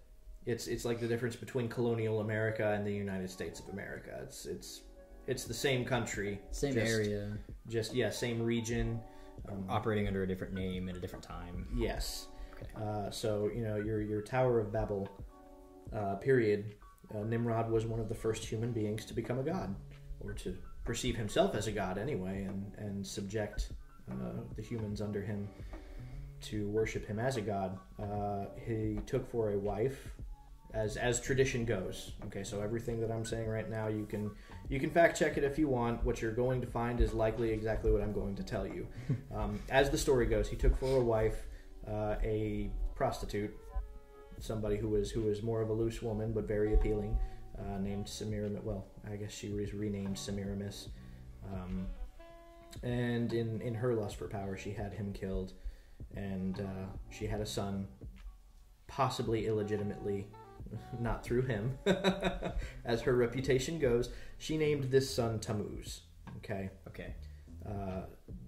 it's it's like the difference between colonial America and the United States of America. It's it's it's the same country, Same just- area, just yeah, same region. Um, operating under a different name at a different time. yes. Okay. Uh, so you know your your Tower of Babel uh, period. Uh, Nimrod was one of the first human beings to become a god, or to perceive himself as a god anyway, and and subject uh, the humans under him to worship him as a god. Uh, he took for a wife, as as tradition goes. Okay, so everything that I'm saying right now, you can you can fact check it if you want. What you're going to find is likely exactly what I'm going to tell you. um, as the story goes, he took for a wife uh, a prostitute, somebody who was who was more of a loose woman but very appealing, uh, named Semiramis. Well, I guess she was renamed Semiramis. Um, and in in her lust for power, she had him killed, and uh, she had a son, possibly illegitimately, not through him, as her reputation goes. She named this son Tammuz. Okay. Okay. Uh,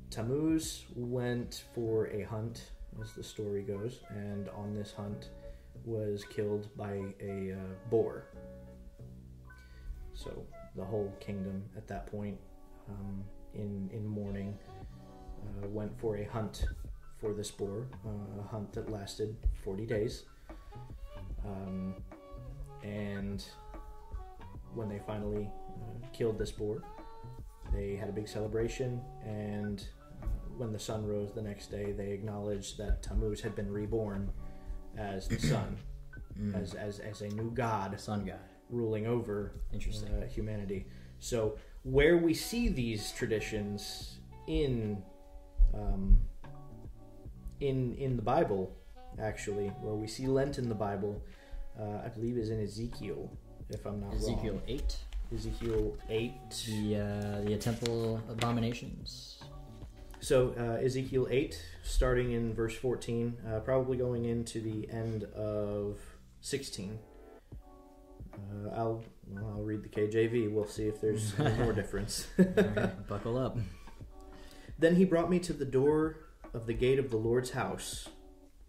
Tammuz went for a hunt, as the story goes, and on this hunt, was killed by a uh, boar. So the whole kingdom at that point, um, in in mourning, uh, went for a hunt for this boar, uh, a hunt that lasted 40 days. Um, and when they finally uh, killed this boar, they had a big celebration. And uh, when the sun rose the next day, they acknowledged that Tammuz had been reborn as the sun, Mm. as, as, as a new god Sun god. ruling over Interesting. uh, humanity. So where we see these traditions in um, in in the Bible, actually, where we see Lent in the Bible, uh, I believe is in Ezekiel, if I'm not wrong. Ezekiel wrong. eight. Ezekiel eight. The uh, the temple abominations. So uh, Ezekiel eight, starting in verse fourteen, uh, probably going into the end of sixteen. Uh, I'll well, I'll read the KJV. We'll see if there's more difference. Alright, buckle up. Then he brought me to the door of the gate of the Lord's house,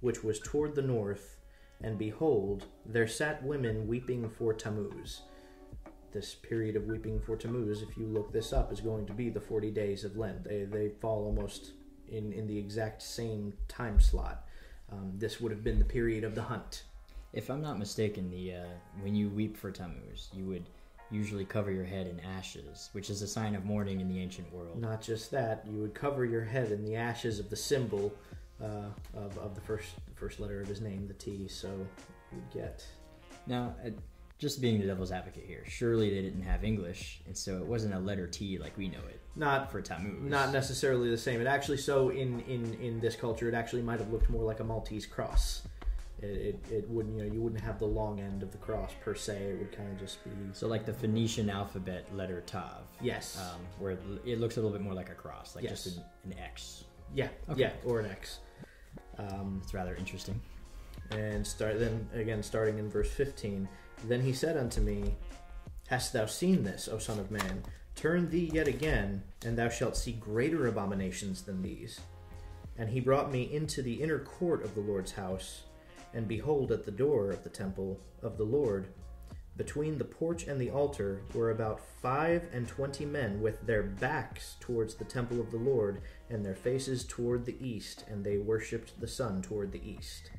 which was toward the north, and behold, there sat women weeping for Tammuz. This period of weeping for Tammuz, if you look this up, is going to be the 40 days of Lent. They, they fall almost in, in the exact same time slot. Um, this would have been the period of the hunt. If I'm not mistaken, the uh, when you weep for Tammuz, you would usually cover your head in ashes, which is a sign of mourning in the ancient world. Not just that, you would cover your head in the ashes of the symbol uh, of, of the first first letter of his name, the T. So you'd get Now, uh, just being the devil's advocate here, surely they didn't have English, and so it wasn't a letter T like we know it not for Tammuz. not necessarily the same. It actually so in in in this culture, it actually might have looked more like a Maltese cross. It, it, it wouldn't you know you wouldn't have the long end of the cross per se. It would kind of just be So like the Phoenician alphabet letter Tav. yes, Um, where it, it looks a little bit more like a cross, like Yes. just an, an X. yeah, okay. yeah, or an X. Um, It's rather interesting. and start then again starting in verse 15 then he said unto me hast thou seen this o son of man turn thee yet again and thou shalt see greater abominations than these and he brought me into the inner court of the lord's house and behold at the door of the temple of the lord between the porch and the altar were about five and twenty men with their backs towards the temple of the lord and their faces toward the east and they worshipped the sun toward the east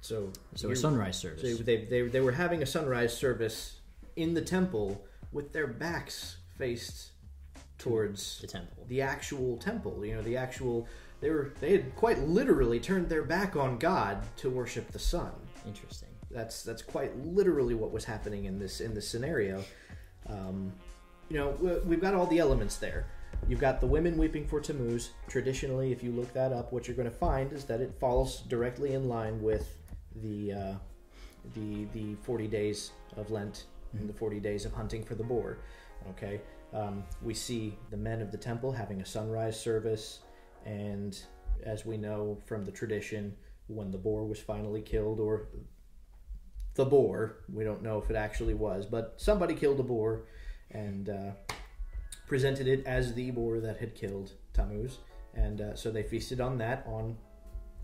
so, So a sunrise service. so they, they, they were having a sunrise service in the temple with their backs faced towards the temple. the actual temple. You know, the actual they were they had quite literally turned their back on God to worship the sun. Interesting. That's that's quite literally what was happening in this in this scenario. Um, you know, we- we've got all the elements there. You've got the women weeping for Tammuz. Traditionally, if you look that up, what you're going to find is that it falls directly in line with the uh, the the 40 days of Lent and the 40 days of hunting for the boar. Okay, um, we see the men of the temple having a sunrise service, and as we know from the tradition, when the boar was finally killed, or the boar, we don't know if it actually was, but somebody killed a boar and uh, presented it as the boar that had killed Tammuz, and uh, so they feasted on that on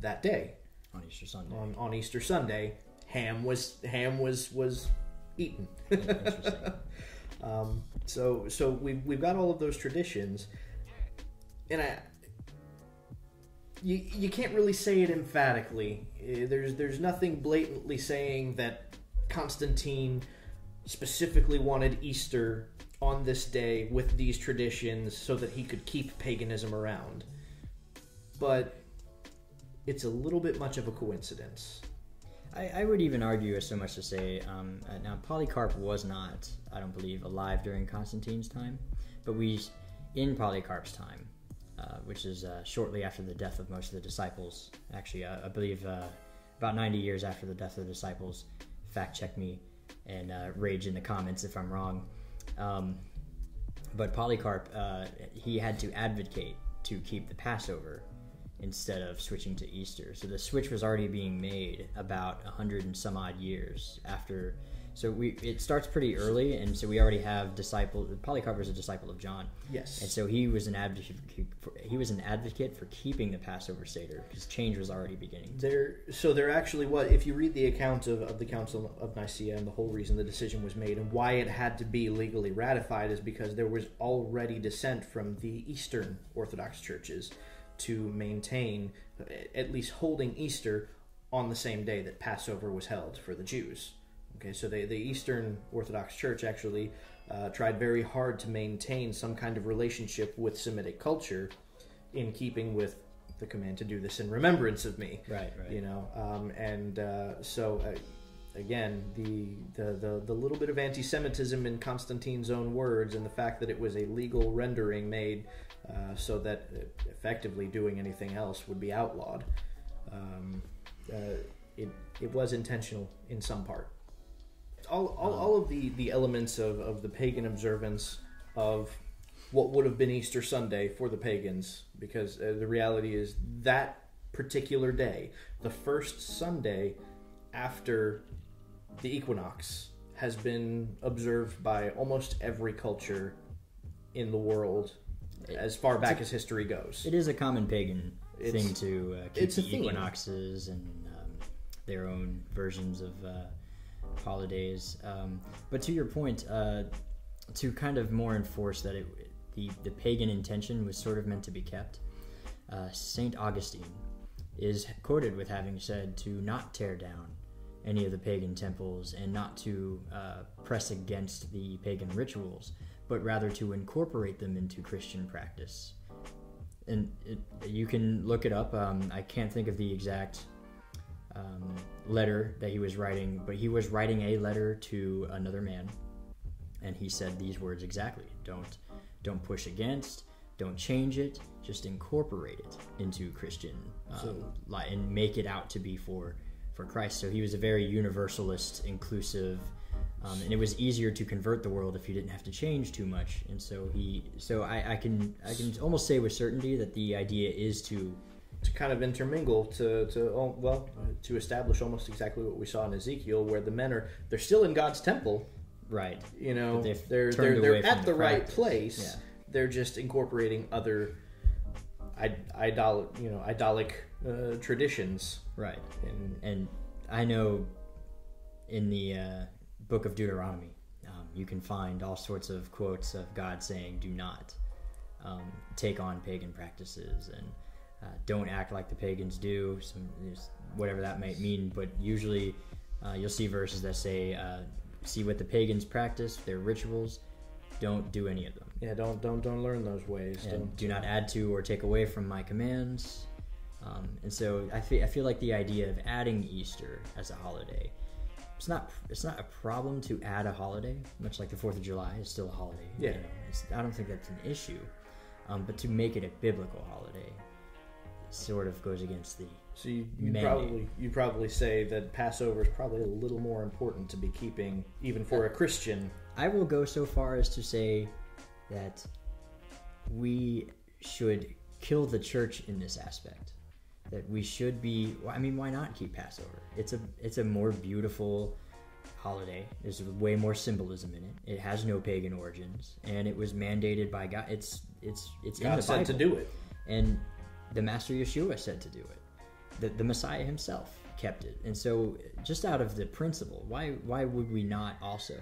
that day On Easter Sunday. on, on Easter Sunday. Ham was ham was was eaten. Interesting. Um, so so we've we've got all of those traditions, and I you you can't really say it emphatically. Eh, There's there's nothing blatantly saying that Constantine specifically wanted Easter on this day with these traditions so that he could keep paganism around. But it's a little bit much of a coincidence. I, I would even argue as so much to say um, uh, now Polycarp was not, I don't believe, alive during Constantine's time, but we, in Polycarp's time, uh, which is uh, shortly after the death of most of the disciples. Actually, uh, I believe uh, about 90 years after the death of the disciples. Fact check me and rage in the comments if I'm wrong. Um, but Polycarp, he had to advocate to keep the Passover instead of switching to Easter. So the switch was already being made about a hundred and some odd years after So we it starts pretty early, and so we already have disciple. Polycarp was a disciple of John, Yes. and so he was an advocate. For, he was an advocate for keeping the Passover Seder because change was already beginning. There, so there actually was. If you read the account of, of the Council of Nicaea and the whole reason the decision was made and why it had to be legally ratified is because there was already dissent from the Eastern Orthodox churches to maintain uh, at least holding Easter on the same day that Passover was held for the Jews. Okay, so they, the Eastern Orthodox Church actually uh, tried very hard to maintain some kind of relationship with Semitic culture in keeping with the command to do this in remembrance of me Right, right. you know um, and uh, so uh, again the, the the the little bit of anti-semitism in constantine's own words and the fact that it was a legal rendering made uh, so that effectively doing anything else would be outlawed um, uh, it, it was intentional in some part all, all, all of the, the elements of, of the pagan observance of what would have been Easter Sunday for the pagans, because uh, the reality is that particular day, the first Sunday after the equinox, has been observed by almost every culture in the world as far back as history goes. It is a common pagan It's- thing to uh, keep it's the equinoxes and um, their own versions of uh, holidays. Um, but to your point, uh, to kind of more enforce that it, the the pagan intention was sort of meant to be kept, uh, Saint Augustine is quoted with having said to not tear down any of the pagan temples and not to uh, press against the pagan rituals, but rather to incorporate them into Christian practice and it, you can look it up. Um, I can't think of the exact um, letter that he was writing, but he was writing a letter to another man, and he said these words exactly: "Don't, don't push against, don't change it, just incorporate it into Christian um, So- li- and make it out to be for for Christ." So he was a very universalist, inclusive. Um, and it was easier to convert the world if you didn't have to change too much. And so he, so I, I can, I can almost say with certainty that the idea is to to kind of intermingle to to oh, well to establish almost exactly what we saw in Ezekiel, where the men are they're still in God's temple. right, You know, they've they're they're, they're at the the right place. Yeah. They're just incorporating other idol you know idolic uh, traditions. right. And And I know in the uh, book of Deuteronomy, um, you can find all sorts of quotes of God saying, "Do not um, take on pagan practices and uh, don't act like the pagans do." Some whatever that might mean, but usually uh, you'll see verses that say, uh, "See what the pagans practice, their rituals. Don't do any of them." yeah, don't don't don't learn those ways. and do not add to or take away from my commands. Um, and so I feel, I feel like the idea of adding Easter as a holiday, it's not it's not a problem to add a holiday, much like the Fourth of July is still a holiday. you Yeah. know. It's, I don't think that's an issue, um, but to make it a biblical holiday, sort of goes against the So you you probably you probably say that Passover is probably a little more important to be keeping even for a Christian. I will go so far as to say that we should kill the church in this aspect. That we should be. I mean, why not keep Passover? It's a it's a more beautiful holiday. There's way more symbolism in it. It has no pagan origins, and it was mandated by God. It's it's it's in the said Bible. to do it. and the Master Yeshua said to do it. The, the Messiah himself kept it, and so just out of the principle, why why would we not also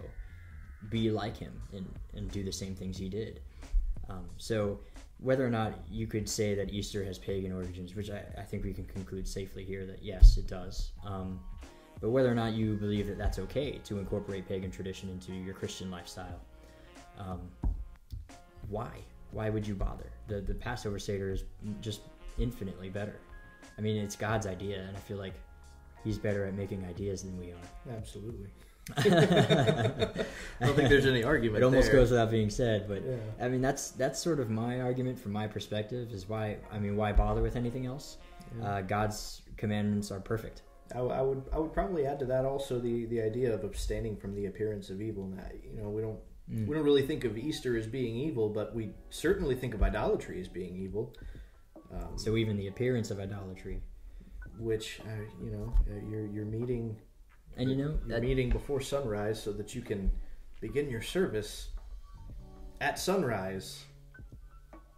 be like him and, and do the same things he did? Um, so whether or not you could say that Easter has pagan origins, which I, I think we can conclude safely here that yes, it does. Um, but whether or not you believe that that's okay to incorporate pagan tradition into your Christian lifestyle, um, why? Why would you bother? The the Passover Seder is just infinitely better. I mean, it's God's idea, and I feel like He's better at making ideas than we are. Absolutely. I don't think there's any argument. It almost there. goes without being said, but Yeah. I mean that's that's sort of my argument from my perspective is why I mean why bother with anything else? Uh, God's commandments are perfect. I, I would I would probably add to that also the, the idea of abstaining from the appearance of evil. Now, you know, we don't Mm. we don't really think of Easter as being evil, but we certainly think of idolatry as being evil. Um, So even the appearance of idolatry, which uh, you know uh, you're you're meeting And you know, You're that, meeting before sunrise so that you can begin your service at sunrise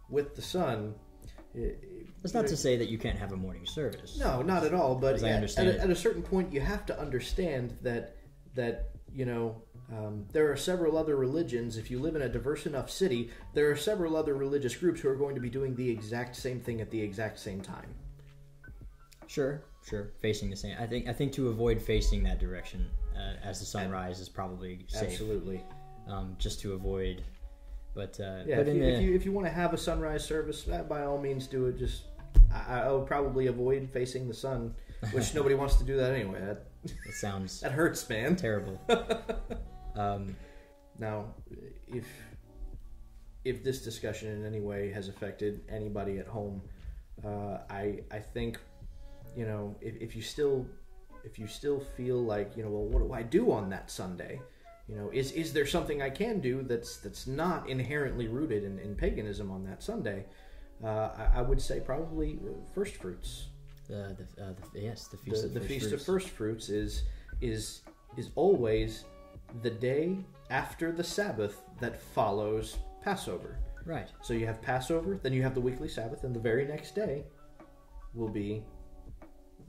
with the sun. That's not to say that you can't have a morning service. No, not at all. But As I at- understand at, it. a, at a certain point, you have to understand that that you know um, there are several other religions. If you live in a diverse enough city, there are several other religious groups who are going to be doing the exact same thing at the exact same time. Sure, sure. Facing the same. I think. I think to avoid facing that direction uh, as the sun rises is probably safe. Absolutely. Um, just to avoid. But uh, Yeah. but If in you, the if you if you want to have a sunrise service, uh, by all means do it. Just I, I would probably avoid facing the sun, which nobody wants to do that anyway. That it sounds that hurts, man. terrible. um, Now, if if this discussion in any way has affected anybody at home, uh, I I think you know if, if you still if you still feel like you know well what do I do on that Sunday, you know is is there something I can do that's that's not inherently rooted in, in paganism on that Sunday? Uh, I, I would say probably uh, first fruits. the, the, uh, the yes, the feast The, of the first feast fruits. of first fruits is is is always the day after the Sabbath that follows Passover. Right. So you have Passover, then you have the weekly Sabbath, and the very next day will be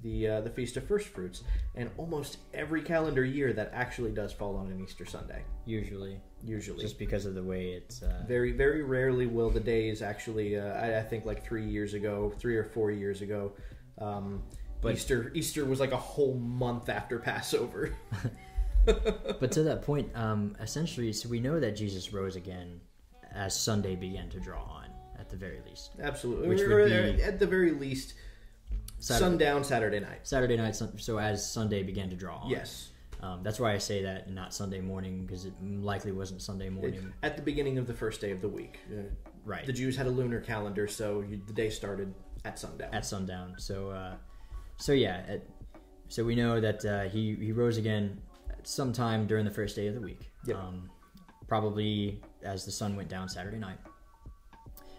the uh, the feast of first fruits. And almost every calendar year that actually does fall on an Easter Sunday. Usually, Usually, just because of the way it's. Uh, very very rarely will the days actually. Uh, I, I think like three years ago, three or four years ago. Um, But- Easter Easter was like a whole month after Passover. but to that point, um, essentially, so we know that Jesus rose again as Sunday began to draw on, at the very least. Absolutely, Which or, would be- at the very least Saturday, sundown Saturday night. Saturday night, so as Sunday began to draw on. Yes, Um, that's why I say that, not Sunday morning, because it likely wasn't Sunday morning. at the beginning of the first day of the week. Uh, right. The Jews had a lunar calendar, so you, the day started at sundown. at sundown. So, uh, so yeah, at, so we know that uh, he he rose again sometime during the first day of the week. Yep. Um, probably as the sun went down Saturday night,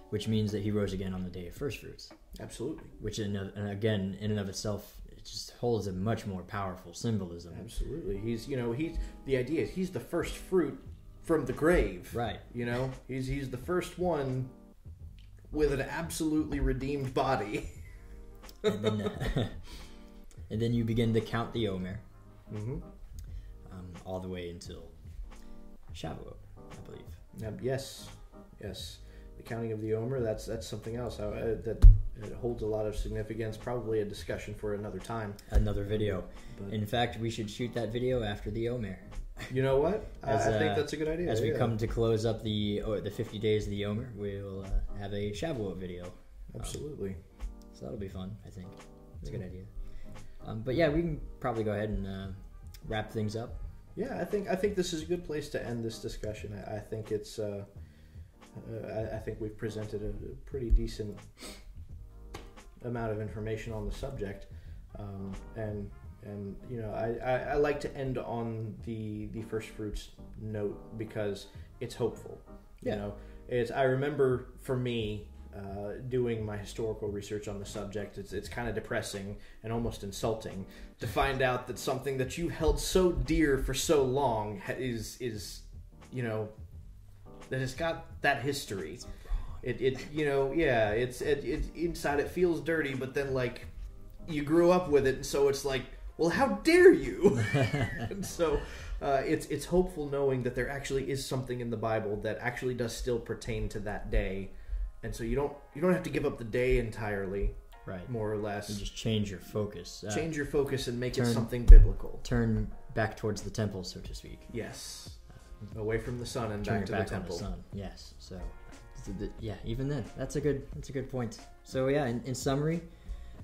which means that he rose again on the day of first fruits. Absolutely, Which, in, and again, in and of itself, it just holds a much more powerful symbolism. absolutely. He's you know he's the idea is he's the first fruit from the grave. Right. You know he's he's the first one with an absolutely redeemed body. And then, uh, and then you begin to count the Omer mm-hmm. Um, all the way until Shavuot, I believe. Um, yes, yes. The counting of the Omer. That's that's something else uh, that uh, holds a lot of significance. Probably a discussion for another time. Another video. But In fact, we should shoot that video after the Omer. you know what? I, As, I think uh, that's a good idea. As we yeah. come to close up the or the 50 days of the Omer, we'll uh, have a Shavuot video. Absolutely. So that'll be fun, I think. It's a good idea. Um, but yeah, we can probably go ahead and uh, wrap things up. Yeah, I think I think this is a good place to end this discussion. I, I think it's uh, uh, I, I think we've presented a, a pretty decent amount of information on the subject, um, and and you know I, I, I like to end on the the first fruits note because it's hopeful. Yeah. You know, it's I remember for me. Uh, doing my historical research on the subject, it's, it's kind of depressing and almost insulting to find out that something that you held so dear for so long is is you know that it's got that history. It, it you know yeah it's it, it inside it feels dirty but then like you grew up with it and so it's like well how dare you? And so uh, it's it's hopeful knowing that there actually is something in the bible that actually does still pertain to that day and so you don't you don't have to give up the day entirely Right. more or less You just change your focus. Uh, change your focus and make it something biblical. Turn back towards the temple, so to speak. Yes, away from the sun and Turn back to back the temple. the sun. Yes. So, th- th- yeah, even then, that's a good that's a good point. So yeah, in, in summary,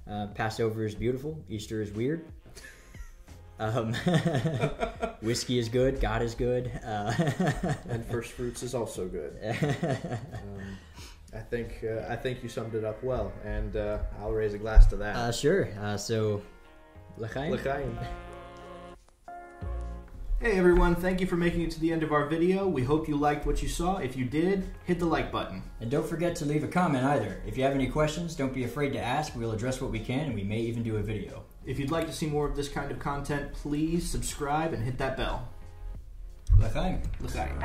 uh, Passover is beautiful. Easter is weird. Um, whiskey is good. God is good. Uh, And first fruits is also good. Um, I think uh, I think you summed it up well, and uh, I'll raise a glass to that. uh, sure. Uh, so, l'chaim. L'chaim. Hey everyone, thank you for making it to the end of our video. We hope you liked what you saw. If you did, hit the like button. And don't forget to leave a comment either. If you have any questions, don't be afraid to ask. We'll address what we can, and we may even do a video. If you'd like to see more of this kind of content, please subscribe and hit that bell. L'chaim. L'chaim.